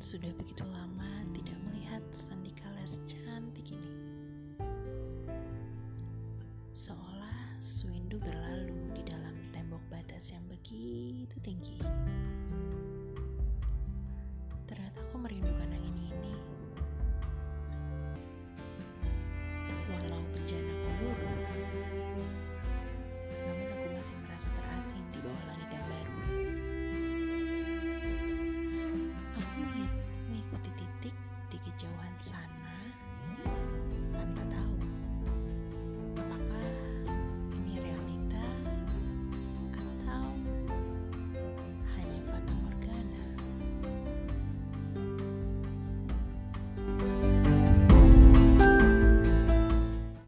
sudah begitu lama tidak melihat Sandika Les cantik ini. Seolah Swindu berlalu di dalam tembok batas yang begitu tinggi.